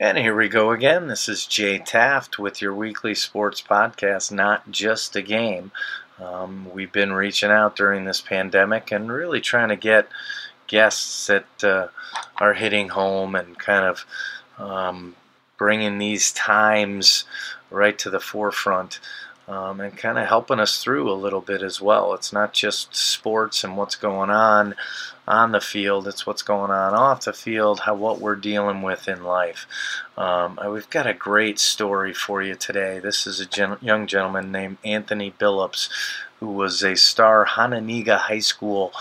And here we go again. This is Jay Taft with your weekly sports podcast, Not Just a Game. Um, we've been reaching out during this pandemic and really trying to get guests that uh, are hitting home and kind of um, bringing these times right to the forefront um, and kind of helping us through a little bit as well. It's not just sports and what's going on on the field; it's what's going on off the field, how what we're dealing with in life. Um, uh, we've got a great story for you today. This is a gen- young gentleman named Anthony Billups, who was a star Hononegah High School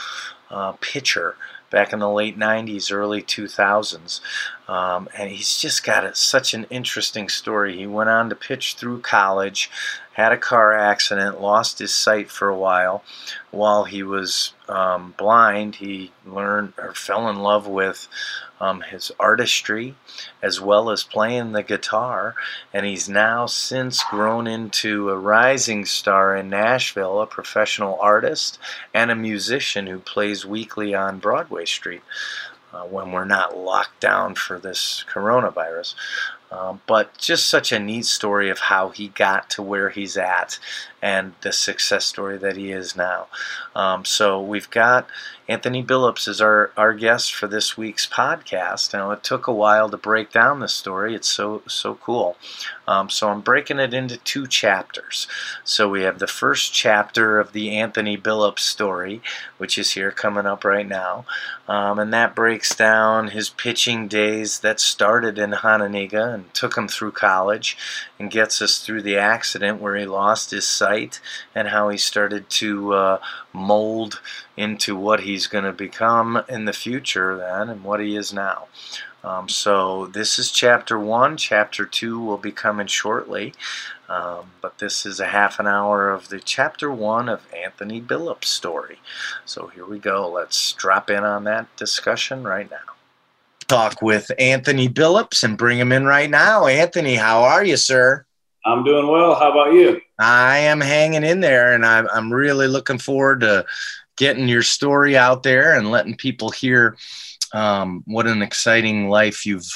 uh, pitcher back in the late 90s, early 2000s. Um, and he's just got a, such an interesting story. He went on to pitch through college, had a car accident, lost his sight for a while. While he was um, blind, he learned or fell in love with um, his artistry as well as playing the guitar. And he's now since grown into a rising star in Nashville, a professional artist and a musician who plays weekly on Broadway Street. Uh, when we're not locked down for this coronavirus. Um, but just such a neat story of how he got to where he's at and the success story that he is now. Um, so we've got Anthony Billups as our, our guest for this week's podcast. Now it took a while to break down the story. It's so so cool. Um, so I'm breaking it into two chapters. So we have the first chapter of the Anthony Billups story, which is here coming up right now, um, and that breaks down his pitching days that started in Hononegah and took him through college, and gets us through the accident where he lost his sight and how he started to uh, mold into what he's going to become in the future then and what he is now. Um, so this is chapter one. Chapter two will be coming shortly. Um, but this is a half an hour of the chapter one of Anthony Billups' story. So here we go. Let's drop in on that discussion right now. Talk with Anthony Billups and bring him in right now. Anthony, how are you, sir? I'm doing well. How about you? I am hanging in there, and I'm, I'm really looking forward to getting your story out there and letting people hear um, what an exciting life you've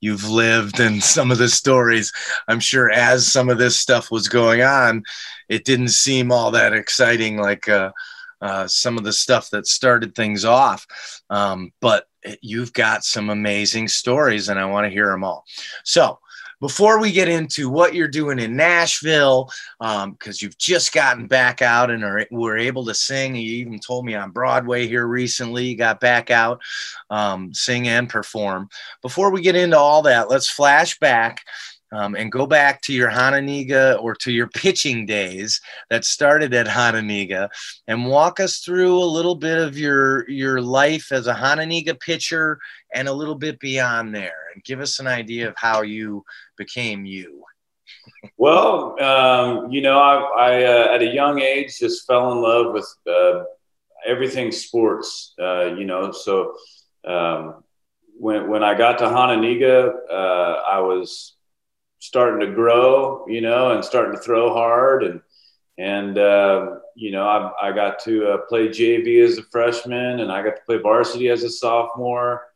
you've lived and some of the stories. I'm sure as some of this stuff was going on, it didn't seem all that exciting like uh, uh, some of the stuff that started things off. Um, but you've got some amazing stories, and I want to hear them all. So before we get into what you're doing in Nashville, because um, you've just gotten back out and are, were able to sing. You even told me on Broadway here recently, you got back out, um, sing and perform. Before we get into all that, let's flash back um, and go back to your Hononegah or to your pitching days that started at Hononegah and walk us through a little bit of your your life as a Hononegah pitcher and a little bit beyond there and give us an idea of how you became you. well, um, you know, I, I uh, at a young age just fell in love with uh, everything sports, uh, you know, so um, when, when I got to Hononegah, uh, I was starting to grow, you know, and starting to throw hard. And, and, uh, you know, I, I got to uh, play JV as a freshman and I got to play varsity as a sophomore.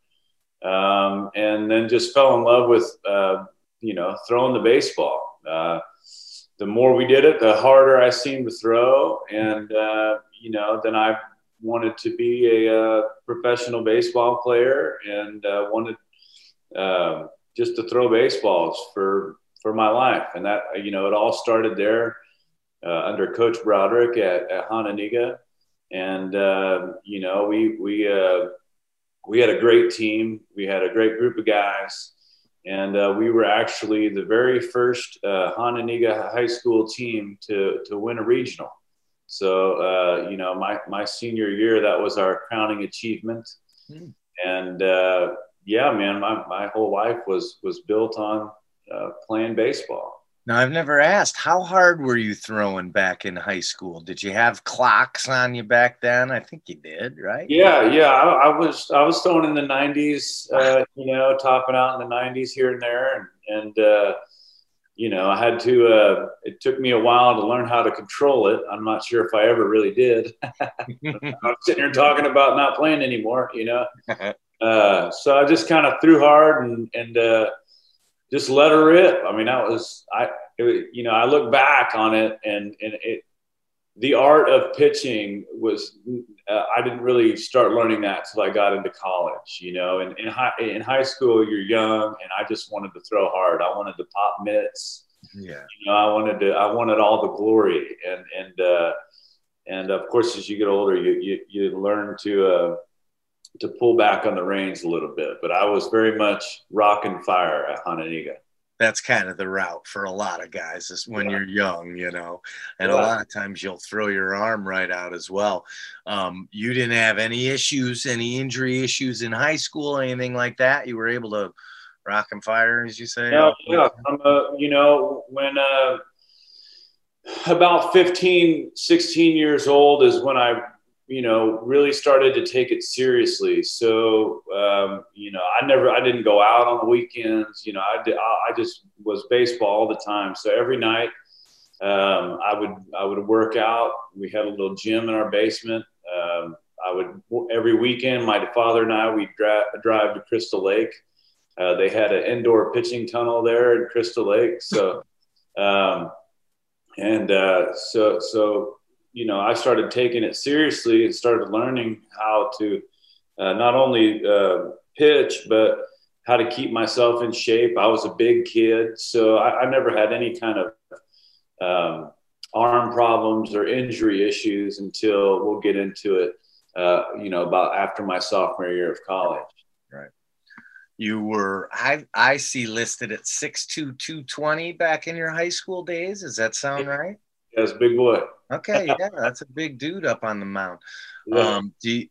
Um, and then just fell in love with, uh, you know, throwing the baseball. Uh, the more we did it, the harder I seemed to throw. And, uh, you know, then I wanted to be a, uh, professional baseball player and wanted, um, just to throw baseballs for for my life. And that, you know, it all started there uh, under Coach Broderick at, at Hononegah. And, uh, you know, we, we, uh, we had a great team. We had a great group of guys. And uh, we were actually the very first uh, Hononegah High School team to, to win a regional. So, uh, you know, my, my senior year, that was our crowning achievement. Mm. And, yeah, man, my, my whole life was, was built on uh, playing baseball. Now, I've never asked, how hard were you throwing back in high school? Did you have clocks on you back then? I think you did, right? Yeah, yeah. I, I was I was throwing in the '90s, uh, you know, topping out in the '90s here and there, and, and uh, you know, I had to. Uh, it took me a while to learn how to control it. I'm not sure if I ever really did. I'm sitting here talking about not playing anymore, you know. Uh, so I just kind of threw hard and and uh, just let her rip. I mean, that was I. It, you know, I look back on it, and and it, the art of pitching was. Uh, I didn't really start learning that until I got into college. You know, and in high in high school, you're young, and I just wanted to throw hard. I wanted to pop mitts. Yeah. You know, I wanted to. I wanted all the glory, and and uh, and of course, as you get older, you you, you learn to. To pull back on the reins a little bit. But I was very much rock and fire at Hononegah. That's kind of the route for a lot of guys is when yeah. you're young, you know, and yeah. a lot of times you'll throw your arm right out as well. Um, you didn't have any issues, any injury issues in high school, anything like that. You were able to rock and fire, as you say. Yeah, yeah. Uh, you know, when uh, about 15, 16 years old is when I you know, really started to take it seriously. So, um, you know, I never, I didn't go out on the weekends. You know, I did, I just was baseball all the time. So every night, um, I would, I would work out. We had a little gym in our basement. Um, I would every weekend. My father and I, we dra- drive to Crystal Lake. Uh, they had an indoor pitching tunnel there in Crystal Lake. So, um, and uh, so, so you know, I started taking it seriously and started learning how to uh, not only uh, pitch, but how to keep myself in shape. I was a big kid, so I, I never had any kind of um, arm problems or injury issues until we'll get into it, uh, you know, about after my sophomore year of college. Right. You were, I, I see listed at 6'2, 220 back in your high school days. Does that sound right? Yes, big boy. Okay, yeah, that's a big dude up on the mound. Yeah. Um, do you,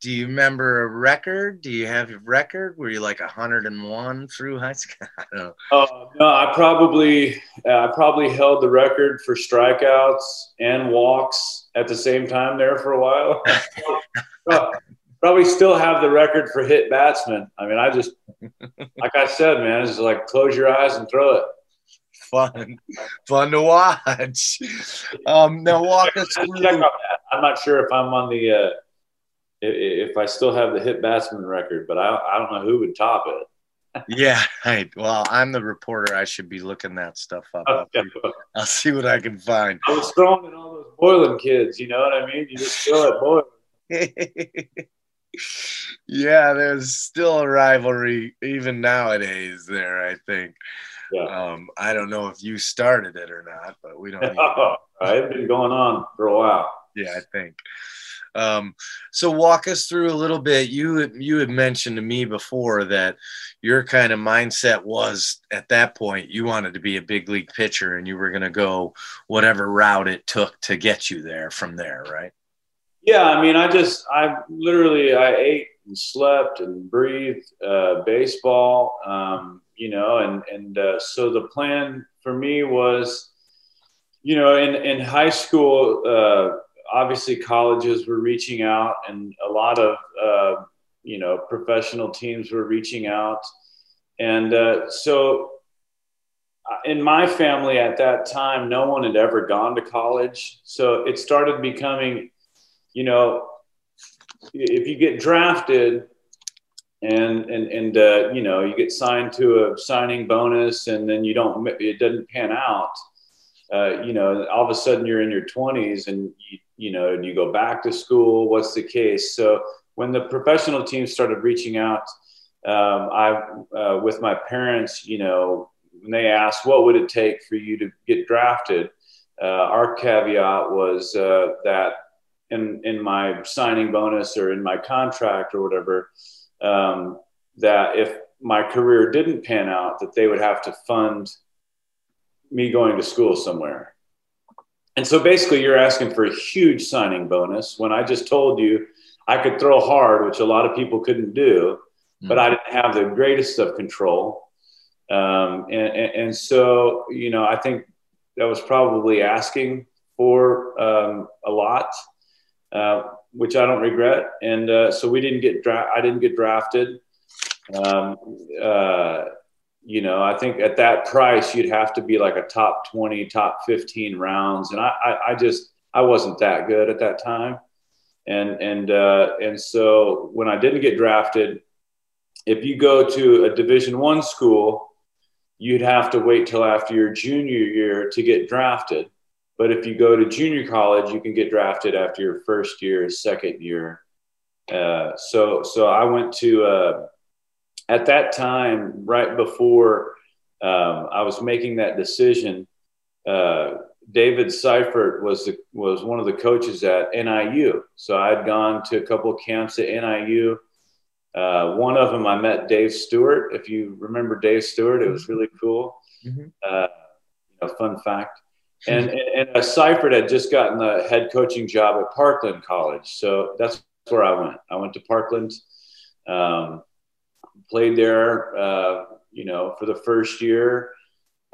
do you remember a record? Do you have a record? Were you like 101 through high school? I. Uh, no, I probably uh, I probably held the record for strikeouts and walks at the same time there for a while. probably still have the record for hit batsmen. I mean, I just like I said, man, it's like close your eyes and throw it fun, fun to watch. Um, now walk us through. I'm not sure if I'm on the uh, if I still have the hit batsman record, but I I don't know who would top it. yeah, right. Well, I'm the reporter. I should be looking that stuff up. Okay. I'll, see, what I can find. I was throwing in all those Boylan kids. You know what I mean? You just throw it Boylan. yeah, there's still a rivalry even nowadays. There, I think. Yeah. Um, I don't know if you started it or not, but we don't. oh, it's been going on for a while. Yeah, I think. Um, so walk us through a little bit. You you had mentioned to me before that your kind of mindset was at that point you wanted to be a big league pitcher and you were going to go whatever route it took to get you there from there, right? Yeah, I mean, I just I literally I ate and slept and breathed uh, baseball. Um, you know, and and uh, so the plan for me was, you know, in in high school, uh, obviously colleges were reaching out, and a lot of uh, you know professional teams were reaching out, and uh, so uh, in my family at that time, no one had ever gone to college, so it started becoming, you know, if you get drafted and and and uh, you know you get signed to a signing bonus and then you don't it doesn't pan out uh, you know all of a sudden you're in your 20s and you, you know you go back to school what's the case? So when the professional team started reaching out um, i uh, with my parents you know when they asked what would it take for you to get drafted uh, our caveat was uh, that in in my signing bonus or in my contract or whatever um, that if my career didn't pan out, that they would have to fund me going to school somewhere. And so basically, you're asking for a huge signing bonus when I just told you I could throw hard, which a lot of people couldn't do, mm-hmm. but I didn't have the greatest of control. Um, and, and, and, so, you know, I think that was probably asking for um, a lot. Uh, which I don't regret. And uh, so we didn't get dra- I didn't get drafted. Um, uh, you know, I think at that price you'd have to be like a top twenty, top fifteen rounds, and I, I, I just I wasn't that good at that time. And and uh, and so when I didn't get drafted, if you go to a Division One school, you'd have to wait till after your junior year to get drafted. But if you go to junior college, you can get drafted after your first year, second year. Uh, so, so I went to uh, at that time, right before um, I was making that decision. Uh, David Seifert was the, was one of the coaches at NIU. So I'd gone to a couple of camps at NIU. Uh, one of them I met Dave Stewart. If you remember Dave Stewart, it was really cool. Mm-hmm. Uh, you know, fun fact. And, and, and Seifert had just gotten the head coaching job at Parkland College. So that's where I went. I went to Parkland, um, played there, uh, you know, for the first year.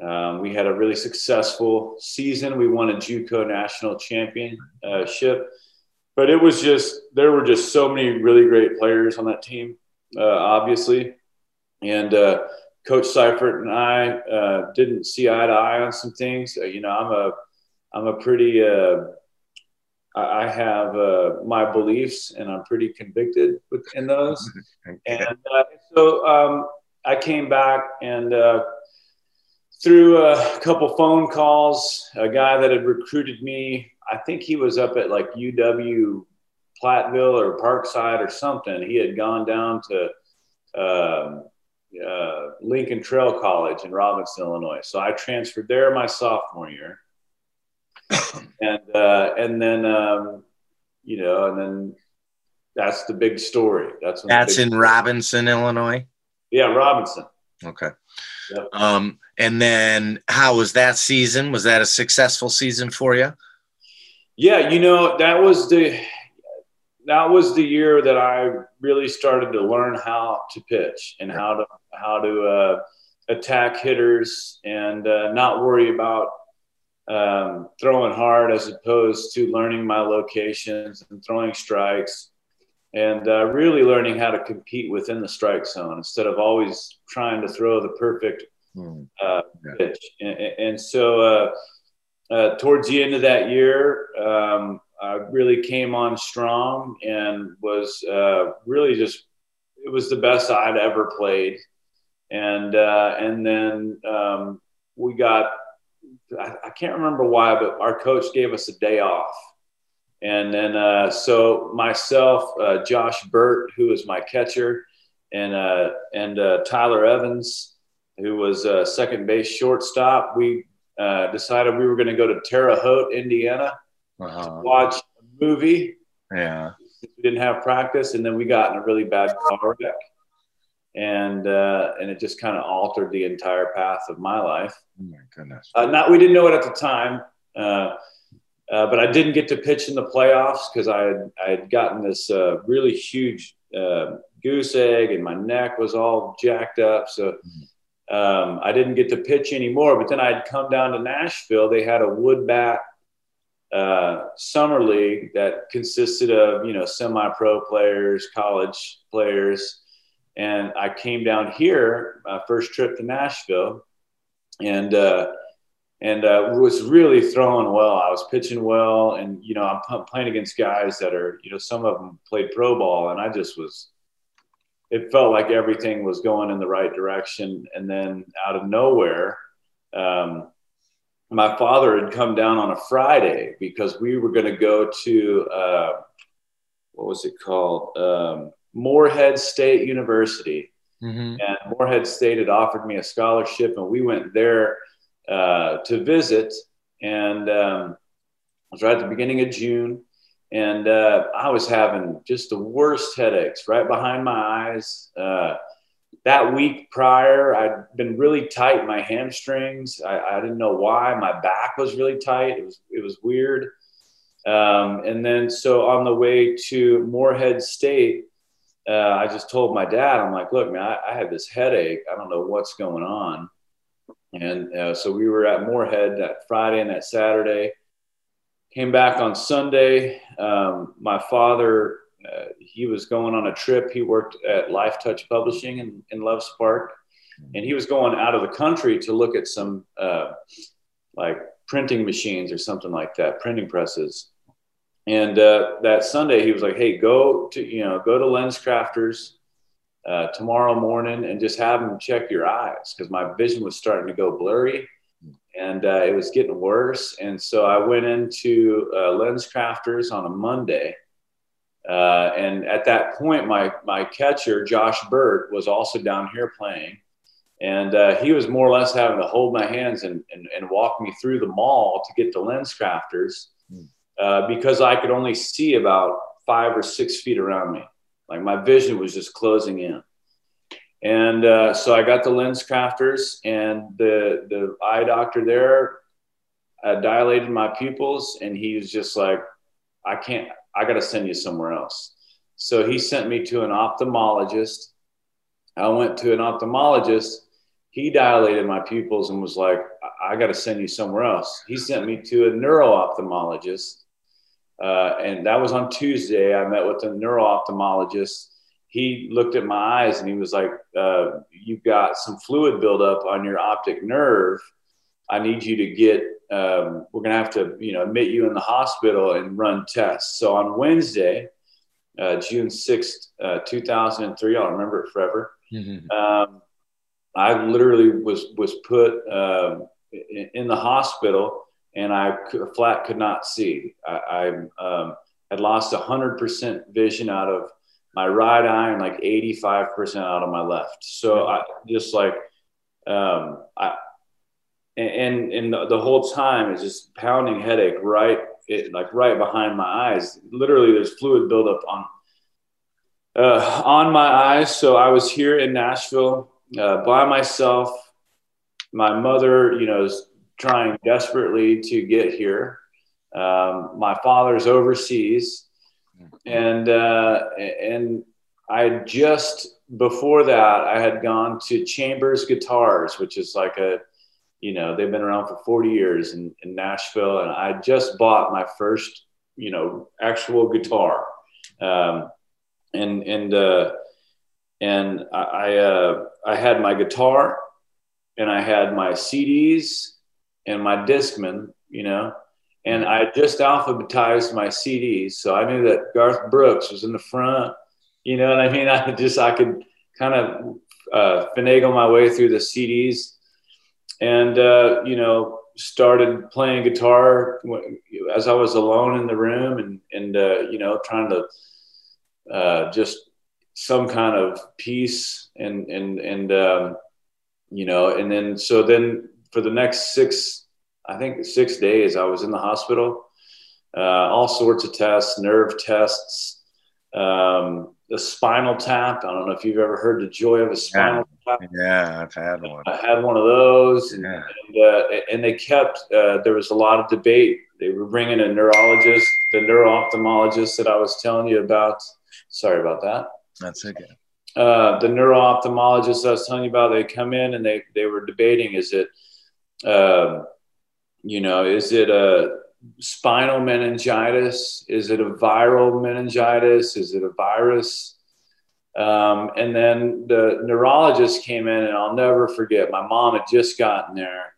Um, we had a really successful season. We won a JUCO national championship, but it was just there were just so many really great players on that team, uh, obviously, and uh, Coach Seifert and I uh, didn't see eye to eye on some things. Uh, you know, I'm a I'm a pretty uh, I have uh, my beliefs and I'm pretty convicted in those. And so um, I came back and through a couple phone calls, a guy that had recruited me, I think he was up at like UW Platteville or Parkside or something. He had gone down to um, uh, Lincoln Trail College in Robinson, Illinois. So I transferred there my sophomore year, and uh, and then um, you know, and then that's the big story. That's that's in story. Robinson, Illinois. Yeah, Robinson. Okay. Yep. Um, and then how was that season? Was that a successful season for you? Yeah, you know, that was the that was the year that I really started to learn how to pitch and how to how to uh, attack hitters and uh, not worry about um, throwing hard as opposed to learning my locations and throwing strikes and uh, really learning how to compete within the strike zone instead of always trying to throw the perfect hmm. uh, pitch. And, and so, uh, uh, towards the end of that year, um, I really came on strong and was uh, really just it was the best I'd ever played. And uh, and then um, we got I, I can't remember why, but our coach gave us a day off and then, uh, so myself, uh, Josh Burt, who was my catcher, and uh, and uh, Tyler Evans, who was second base shortstop, we uh, decided we were going to go to Terre Haute, Indiana, uh-huh. to watch a movie. Yeah, we didn't have practice, and then we got in a really bad car wreck, and uh, and it just kind of altered the entire path of my life. Oh my goodness! not we didn't know it at the time. Uh, but I didn't get to pitch in the playoffs because I had, I had gotten this uh, really huge uh, goose egg and my neck was all jacked up. So um, I didn't get to pitch anymore. But then I'd come down to Nashville. They had a wood bat uh, summer league that consisted of, you know, semi pro players, college players. And I came down here, my first trip to Nashville. And, uh, and uh, was really throwing well. I was pitching well, and you know I'm playing against guys that are you know some of them played pro ball, and I just was. It felt like everything was going in the right direction, and then out of nowhere, um, my father had come down on a Friday because we were going to go to uh, what was it called um, Morehead State University, mm-hmm. and Morehead State had offered me a scholarship, and we went there uh, to visit, and um, it was right at the beginning of June, and uh, I was having just the worst headaches right behind my eyes. That week prior, I'd been really tight my hamstrings. I, I, didn't know why. My back was really tight. It was it was weird. Um, and then so on the way to Morehead State, uh, I just told my dad, I'm like, look, man, I, I have this headache. I don't know what's going on. And uh, so we were at Morehead that Friday and that Saturday. Came back on Sunday. Um, my father, uh, he was going on a trip. He worked at Lifetouch Publishing in, in Loves Park, and he was going out of the country to look at some uh, like printing machines or something like that, printing presses. And uh, that Sunday, he was like, "Hey, go to you know go to LensCrafters uh, tomorrow morning and just have them check your eyes because my vision was starting to go blurry and uh, it was getting worse. And so I went into uh, LensCrafters on a Monday. Uh, and at that point, my, my catcher, Josh Burt, was also down here playing. And uh, he was more or less having to hold my hands and, and, and walk me through the mall to get to LensCrafters uh, because I could only see about five or six feet around me. Like my vision was just closing in. And uh, so I got the LensCrafters, and the the eye doctor there uh, dilated my pupils, and he was just like, "I can't. I got to send you somewhere else." So he sent me to an ophthalmologist. I went to an ophthalmologist. He dilated my pupils and was like, "I, I got to send you somewhere else." He sent me to a neuro ophthalmologist, uh, and that was on Tuesday. I met with a neuro ophthalmologist he looked at my eyes and he was like, uh, "You've got some fluid buildup on your optic nerve. I need you to get. Um, we're gonna have to, you know, admit you in the hospital and run tests." So on Wednesday, uh, June sixth, uh, two thousand and three, I'll remember it forever. Mm-hmm. Um, I literally was was put um, in, in, the hospital, and I flat could not see. I, I um, had lost hundred percent vision out of my right eye and like 85% out of my left. So I just like, um, I, and, and the, the whole time is just pounding headache, right? It, like right behind my eyes. Literally there's fluid buildup on, uh, on my eyes. So I was here in Nashville uh, by myself. My mother, you know, is trying desperately to get here. Um, my father's overseas and uh, and I just before that I had gone to Chambers Guitars, which is like a you know they've been around for 40 years in, in Nashville, and I just bought my first you know actual guitar, um, and and uh, and I I, uh, I had my guitar, and I had my CDs and my Discman, you know, and I just alphabetized my CDs, so I knew that Garth Brooks was in the front. You know what I mean? I just I could kind of uh, finagle my way through the CDs, and uh, you know started playing guitar as I was alone in the room, and and uh, you know trying to uh, just some kind of peace and and and um, you know, and then so then for the next six I think six days I was in the hospital, uh, all sorts of tests, nerve tests, um, the spinal tap. I don't know if you've ever heard the joy of a spinal yeah. tap. Yeah, I've had one. I had one of those, and, yeah. and, uh, and they kept. Uh, there was a lot of debate. They were bringing a neurologist, the neuro ophthalmologist that I was telling you about. Sorry about that. That's okay. Uh, the neuro ophthalmologist I was telling you about, they come in and they they were debating: is it um, you know, is it a spinal meningitis? Is it a viral meningitis? Is it a virus? Um, and then the neurologist came in, and I'll never forget. My mom had just gotten there,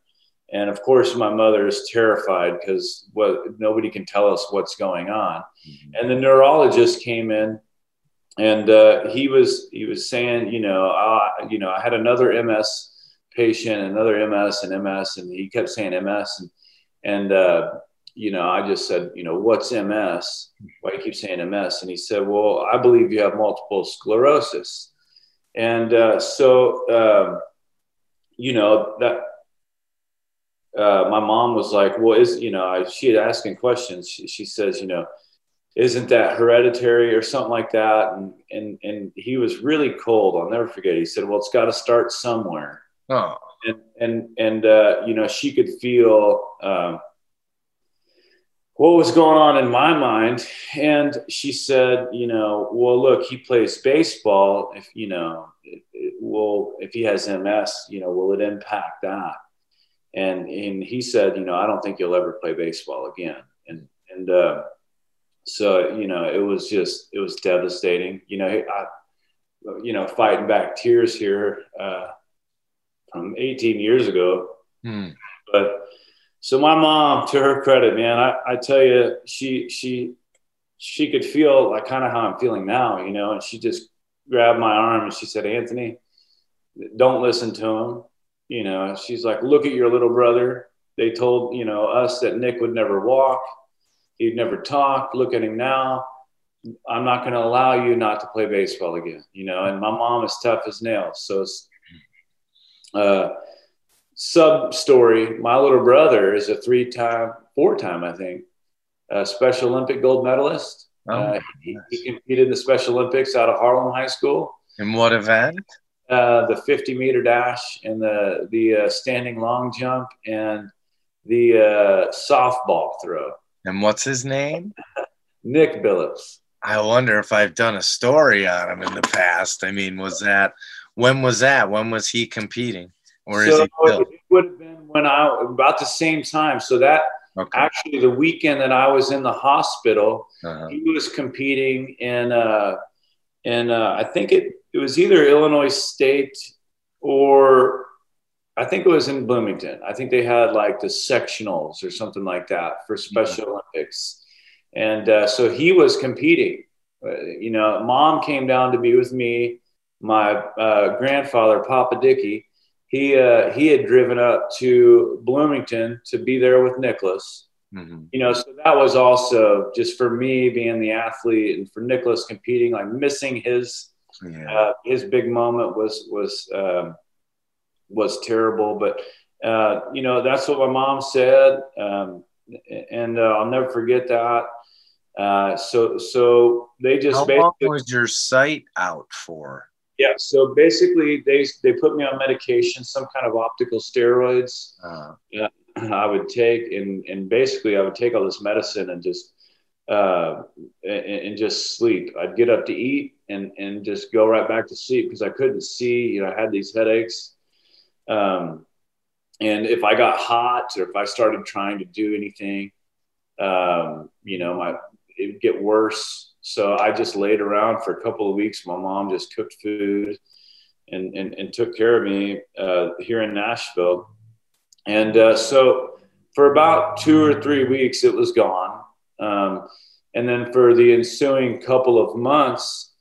and of course, my mother is terrified because what nobody can tell us what's going on. Mm-hmm. And the neurologist came in, and uh, he was he was saying, you know, uh, you know, I had another MS patient, another MS and MS, and he kept saying MS, and and uh, you know, I just said, you know, what's MS? Why do you keep saying MS? And he said, well, I believe you have multiple sclerosis, and uh, so um, you know that. Uh, my mom was like, "Well, is you know?" I, she had asking questions. She, she says, "You know, isn't that hereditary or something like that?" And and and he was really cold. I'll never forget. He said, "Well, it's got to start somewhere." Oh. And and and uh, you know, she could feel um, what was going on in my mind, and she said, you know, well, look, he plays baseball. If you know, it, it, well, if he has MS, you know, will it impact that? And and he said, you know, I don't think you'll ever play baseball again. And and uh, so you know, it was just it was devastating. You know, I, you know, fighting back tears here. Uh, from 18 years ago. Hmm. But so my mom, to her credit, man, I, I tell you, she she she could feel like kind of how I'm feeling now, you know, and she just grabbed my arm and she said, Anthony, don't listen to him. You know, she's like, look at your little brother. They told, you know, us that Nick would never walk. He'd never talk. Look at him now. I'm not going to allow you not to play baseball again, you know, and my mom is tough as nails. So uh, sub story. My little brother is a three time, four time, I think, uh, Special Olympic gold medalist. Oh, uh, he, he, competed in the Special Olympics out of Harlem High School. In what event? Uh, the 50 meter dash and the the uh, standing long jump and the uh, softball throw. And what's his name? Nick Billups. I wonder if I've done a story on him in the past. I mean, was that when was that? When was he competing? Or so is he still? It would have been when I about the same time. So that okay. actually the weekend that I was in the hospital, uh-huh. he was competing in uh in uh, I think it it was either Illinois State or I think it was in Bloomington. I think they had like the sectionals or something like that for Special mm-hmm. Olympics. And uh, so he was competing. You know, mom came down to be with me. My uh, grandfather, Papa Dickey, he uh, he had driven up to Bloomington to be there with Nicholas. Mm-hmm. You know, so that was also just for me being the athlete and for Nicholas competing, like missing his yeah. uh, his big moment was was um, was terrible. But uh, you know, that's what my mom said, um, and uh, I'll never forget that. Uh, so so they just how long was your sight out for? Yeah, so basically they they put me on medication, some kind of optical steroids. Uh, yeah, I would take, and and basically I would take all this medicine and just uh, and, and, just sleep. I'd get up to eat and and just go right back to sleep because I couldn't see. You know, I had these headaches. Um, and if I got hot or if I started trying to do anything, um, you know, my it would get worse. So I just laid around for a couple of weeks. My mom just cooked food and, and, and took care of me uh, here in Nashville. And uh, so for about two or three weeks, it was gone. Um, and then for the ensuing couple of months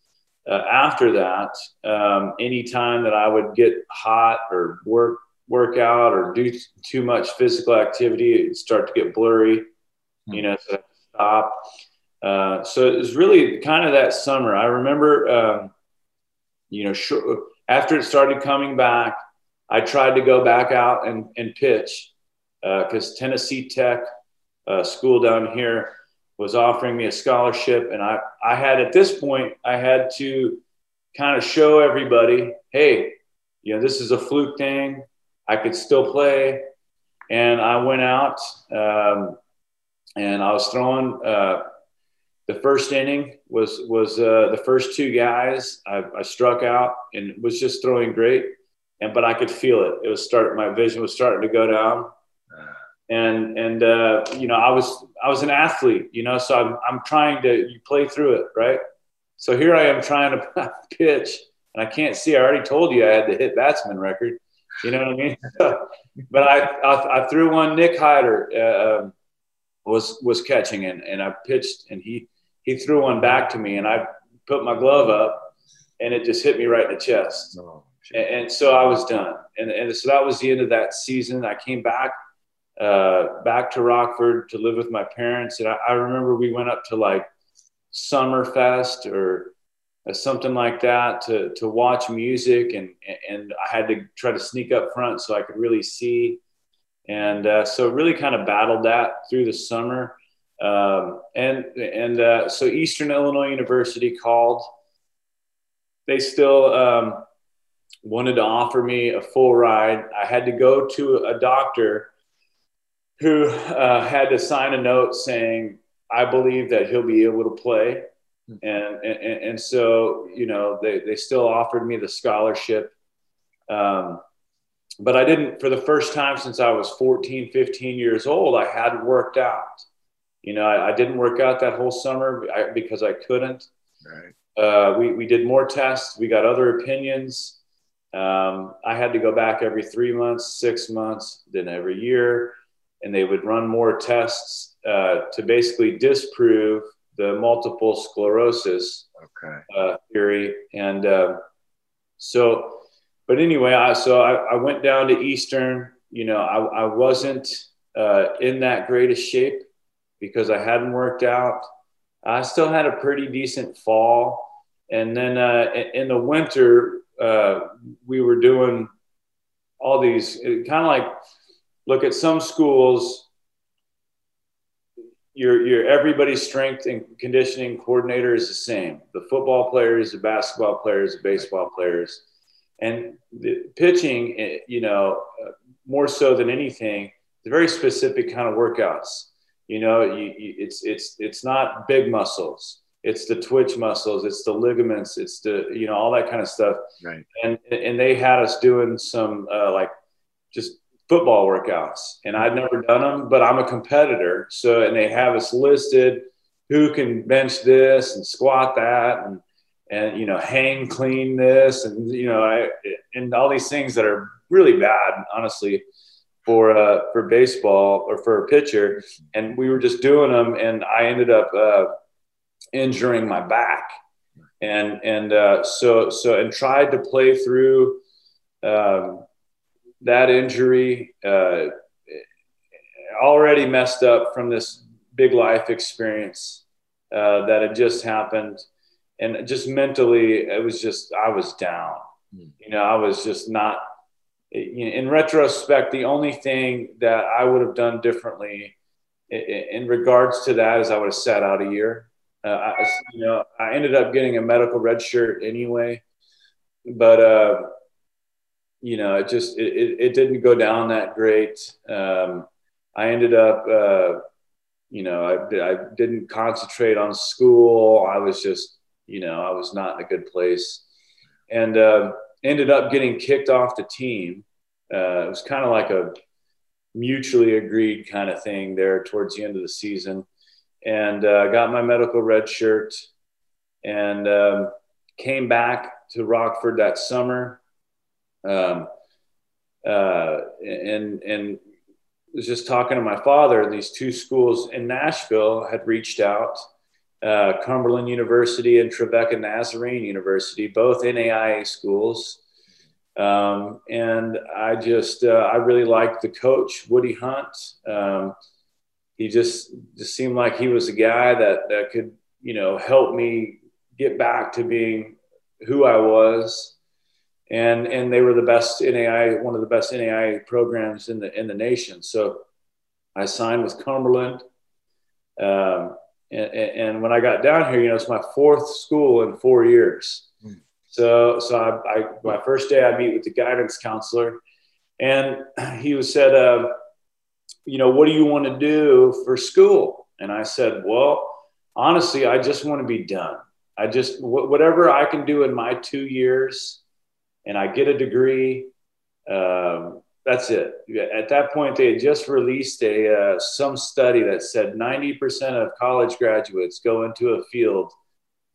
uh, after that, um, anytime that I would get hot or work work out or do too much physical activity, it'd start to get blurry. You know, so stop. Uh, so it was really kind of that summer. I remember, um, you know, sh- after it started coming back, I tried to go back out and, and pitch because uh, Tennessee Tech uh, school down here was offering me a scholarship, and I I had at this point I had to kind of show everybody, hey, you know, this is a fluke thing. I could still play, and I went out um, and I was throwing uh, the first inning was was uh, the first two guys I, I, struck out and was just throwing great, and but I could feel it. It was start my vision was starting to go down, and and uh, you know I was I was an athlete, you know, so I'm I'm trying to you play through it, right? So here I am trying to pitch, and I can't see. I already told you I had the hit batsman record. You know what I mean? but I, I, I threw one. Nick Hyder uh, um, was was catching, and and I pitched, and he he threw one back to me and I put my glove up and it just hit me right in the chest. Oh, and, and, so I was done. And, and so that was the end of that season. I came back, uh, back to Rockford to live with my parents. And I, I remember we went up to like Summerfest or something like that to, to watch music. And, and I had to try to sneak up front so I could really see. And uh, so really kind of battled that through the summer. Um, and and uh, so Eastern Illinois University called. They still um, wanted to offer me a full ride. I had to go to a doctor who uh, had to sign a note saying, "I believe that he'll be able to play." And, and, and so, you know, they, they still offered me the scholarship. Um, but I didn't, for the first time since I was 14, 15 years old, I hadn't worked out. You know, I, I didn't work out that whole summer because I couldn't. Right. Uh, we, we did more tests. We got other opinions. Um, I had to go back every three months, six months, then every year. And they would run more tests uh, to basically disprove the multiple sclerosis okay. uh, theory. And uh, so, but anyway, I, so I, I, went down to Eastern. You know, I, I wasn't uh, in that greatest shape because I hadn't worked out. I still had a pretty decent fall. And then uh, in the winter, uh, we were doing all these kind of like look at some schools your your everybody's strength and conditioning coordinator is the same. The football players, the basketball players, the baseball players, and the pitching. Eh, you know, uh, more so than anything, the very specific kind of workouts. You know, you, you, it's it's it's not big muscles. It's the twitch muscles. It's the ligaments. It's the you know all that kind of stuff. Right. And and they had us doing some uh, like just football workouts and I'd never done them, but I'm a competitor. So, and they have us listed who can bench this and squat that and, and, you know, hang clean this and, you know, I, and all these things that are really bad, honestly, for, uh, for baseball or for a pitcher. And we were just doing them and I ended up, uh, injuring my back. And, and, uh, so, so, and tried to play through, um, that injury uh, already messed up from this big life experience uh, that had just happened and just mentally it was just i was down mm. you know i was just not in retrospect the only thing that i would have done differently in regards to that is i would have sat out a year uh, I, you know i ended up getting a medical red shirt anyway but uh, you know, it just it, it, didn't go down that great. Um, I ended up, uh, you know, I, I didn't concentrate on school. I was just, you know, I was not in a good place, and uh, ended up getting kicked off the team. Uh, it was kind of like a mutually agreed kind of thing there towards the end of the season, and uh, got my medical red shirt, and um, came back to Rockford that summer um, uh, and and was just talking to my father, these two schools in Nashville had reached out. Uh, Cumberland University and Trevecca Nazarene University, both NAIA schools. Um, and I just, uh, I really liked the coach, Woody Hunt. Um, he just, just seemed like he was a guy that, that could, you know, help me get back to being who I was and and they were the best NAI, one of the best NAI programs in the in the nation. So I signed with Cumberland, um, and, and, when I got down here, you know, it's my fourth school in four years. Mm. So so I, I, my first day I meet with the guidance counselor, and he was said, uh, you know, what do you want to do for school? And I said, well, honestly, I just want to be done. I just whatever I can do in my two years and I get a degree. Um, that's it. At that point, they had just released a uh, some study that said 90% of college graduates go into a field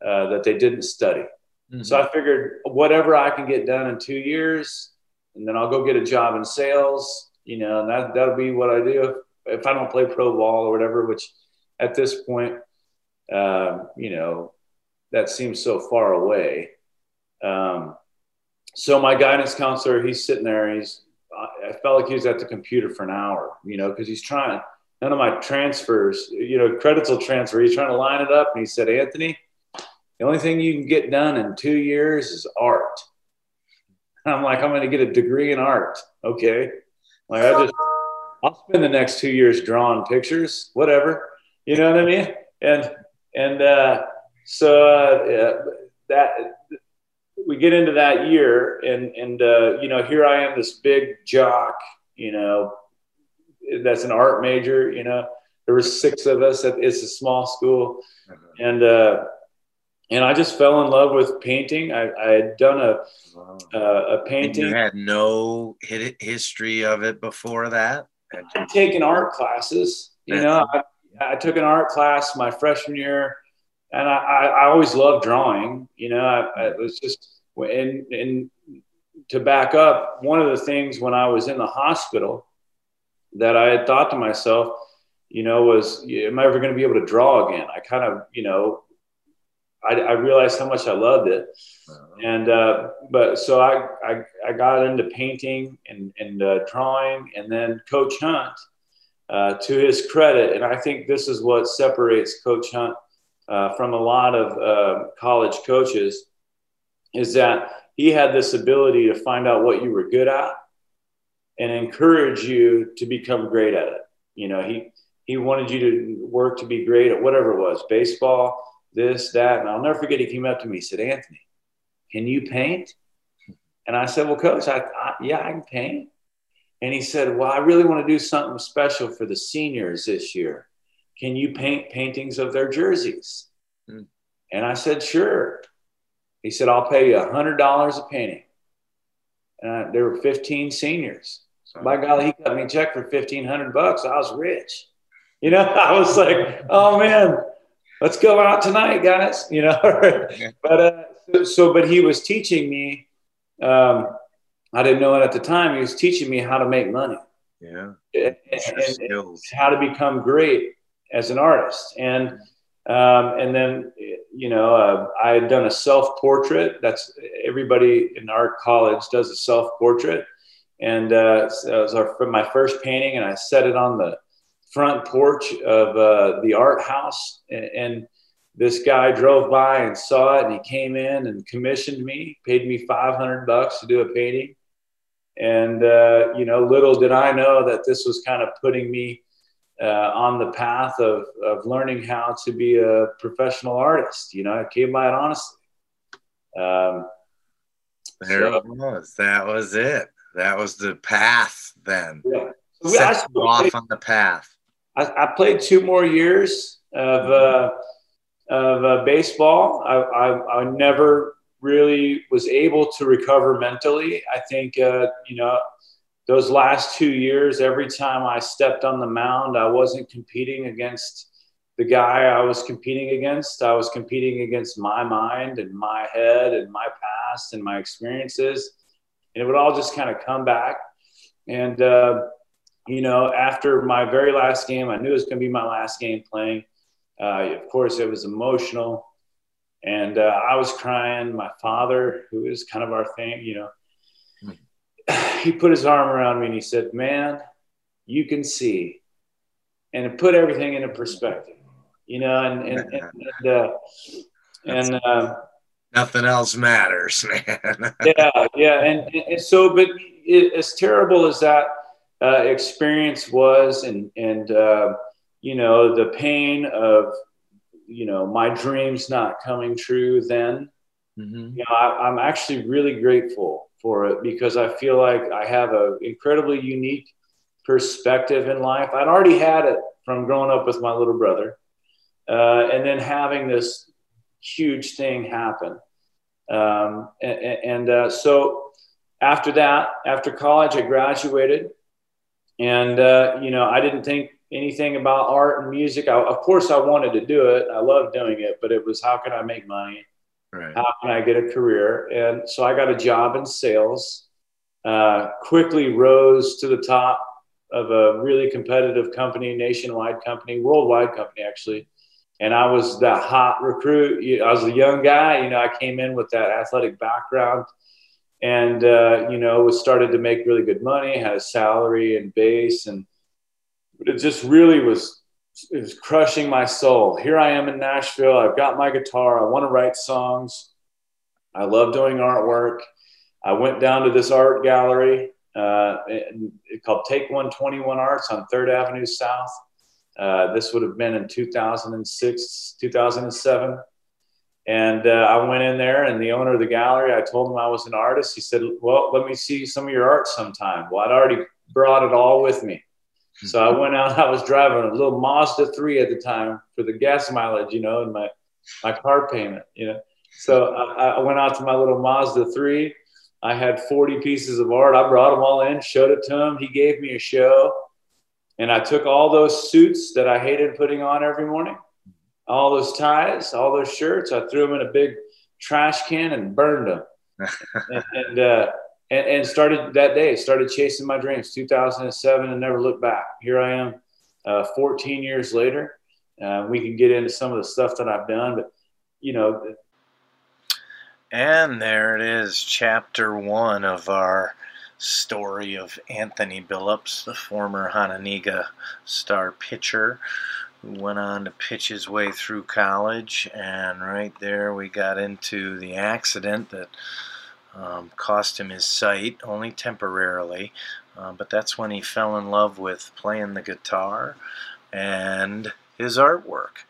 uh, that they didn't study. Mm-hmm. So I figured whatever I can get done in two years, and then I'll go get a job in sales. You know, and that that'll be what I do if, if I don't play pro ball or whatever. Which at this point, um, you know, that seems so far away. Um, so my guidance counselor, he's sitting there he's, I felt like he was at the computer for an hour, you know, because he's trying, none of my transfers, you know, credits will transfer. He's trying to line it up. And he said, Anthony, the only thing you can get done in two years is art. And I'm like, I'm going to get a degree in art. Okay. Like I just, I'll spend the next two years drawing pictures, whatever, you know what I mean? And, and, uh, so, uh, that, we get into that year, and and uh, you know, here I am, this big jock, you know, that's an art major. You know, there were six of us. At, it's a small school, mm-hmm. and uh, and I just fell in love with painting. I, I had done a wow. uh, a painting. And you had no history of it before that. I'd taken art classes. You know, I, I took an art class my freshman year and I, I, I, always loved drawing. You know, I, I, was just and, and to back up, one of the things when I was in the hospital that I had thought to myself, you know, was, am I ever going to be able to draw again? I kind of, you know, I, I realized how much I loved it. Uh-huh. And, uh, but so I, I, I, got into painting and, and uh, drawing and then Coach Hunt, uh, to his credit, and I think this is what separates Coach Hunt uh, from a lot of uh, college coaches, is that he had this ability to find out what you were good at and encourage you to become great at it. You know, he he wanted you to work to be great at whatever it was, baseball, this, that. And I'll never forget he came up to me, he said, Anthony, can you paint? And I said, Well, coach, I, I yeah, I can paint. And he said, Well, I really want to do something special for the seniors this year. Can you paint paintings of their jerseys? Mm. And I said, Sure. He said, I'll pay you a $100 a penny. And there were 15 seniors. By golly, he cut me a check for 1500 bucks. I was rich. You know, I was like, oh man, let's go out tonight, guys. You know, but uh, so, so, but he was teaching me. Um, I didn't know it at the time. He was teaching me how to make money. Yeah, and, and, and how to become great as an artist. And um, and then you know, uh, I had done a self portrait. That's everybody in art college does a self portrait, and uh, so it was our, my first painting, and I set it on the front porch of uh, the art house, and, and, this guy drove by and saw it, and he came in and commissioned me, paid me five hundred bucks to do a painting, and uh, you know, little did I know that this was kind of putting me uh, on the path of, of learning how to be a professional artist. You know, I came by it honestly. Um, there so, it was. That was it. That was the path then. Yeah. So we, off played, on the path. I, I, played two more years of, uh, of uh, baseball. I, I, I, never really was able to recover mentally. I think, uh, you know, those last two years, every time I stepped on the mound, I wasn't competing against the guy I was competing against. I was competing against my mind and my head and my past and my experiences. And it would all just kind of come back. And, uh, you know, after my very last game, I knew it was going to be my last game playing. Uh, of course, it was emotional. And uh, I was crying. My father, who is kind of our thing, you know, he put his arm around me and he said, Man, you can see. And it put everything into perspective, you know, and, and, and, and, uh, and uh, nothing else matters, man. yeah, yeah. And, and so, but it, as terrible as that uh, experience was, and, and, uh, you know, the pain of, you know, my dreams not coming true then, mm-hmm. you know, I, I'm actually really grateful for it because I feel like I have an incredibly unique perspective in life. I'd already had it from growing up with my little brother, uh, and then having this huge thing happen. Um, and, and uh, so after that, after college, I graduated, and uh, you know I didn't think anything about art and music. I, of course, I wanted to do it. I loved doing it, but it was how can I make money? Right. How can I get a career? And so I got a job in sales, uh, quickly rose to the top of a really competitive company, nationwide company, worldwide company, actually. And I was that hot recruit. I was a young guy. You know, I came in with that athletic background and, uh, you know, was started to make really good money, had a salary and base. And it just really was was crushing my soul. Here I am in Nashville. I've got my guitar. I want to write songs. I love doing artwork. I went down to this art gallery uh, called Take 121 Arts on Third Avenue South. Uh, this would have been in 2006, 2007. And uh, I went in there, and the owner of the gallery, I told him I was an artist. He said, Well, let me see some of your art sometime. Well, I'd already brought it all with me. So I went out. I was driving a little Mazda three at the time for the gas mileage, you know, and my my car payment, you know. So I, I went out to my little Mazda three. I had 40 pieces of art. I brought them all in, showed it to him. He gave me a show, and I took all those suits that I hated putting on every morning, all those ties, all those shirts. I threw them in a big trash can and burned them. and, and uh, and, and started that day, started chasing my dreams, 2007, and never looked back. Here I am, uh, 14 years later. Uh, we can get into some of the stuff that I've done, but you know. And there it is, chapter one of our story of Anthony Billups, the former Hononegah star pitcher who went on to pitch his way through college. And right there, we got into the accident that um, cost him his sight, only temporarily. Uh, but that's when he fell in love with playing the guitar and his artwork.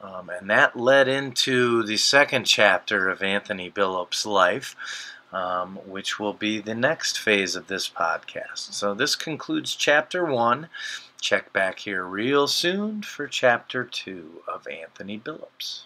Um, and that led into the second chapter of Anthony Billups' life, um, which will be the next phase of this podcast. So this concludes chapter one. Check back here real soon for chapter two of Anthony Billups.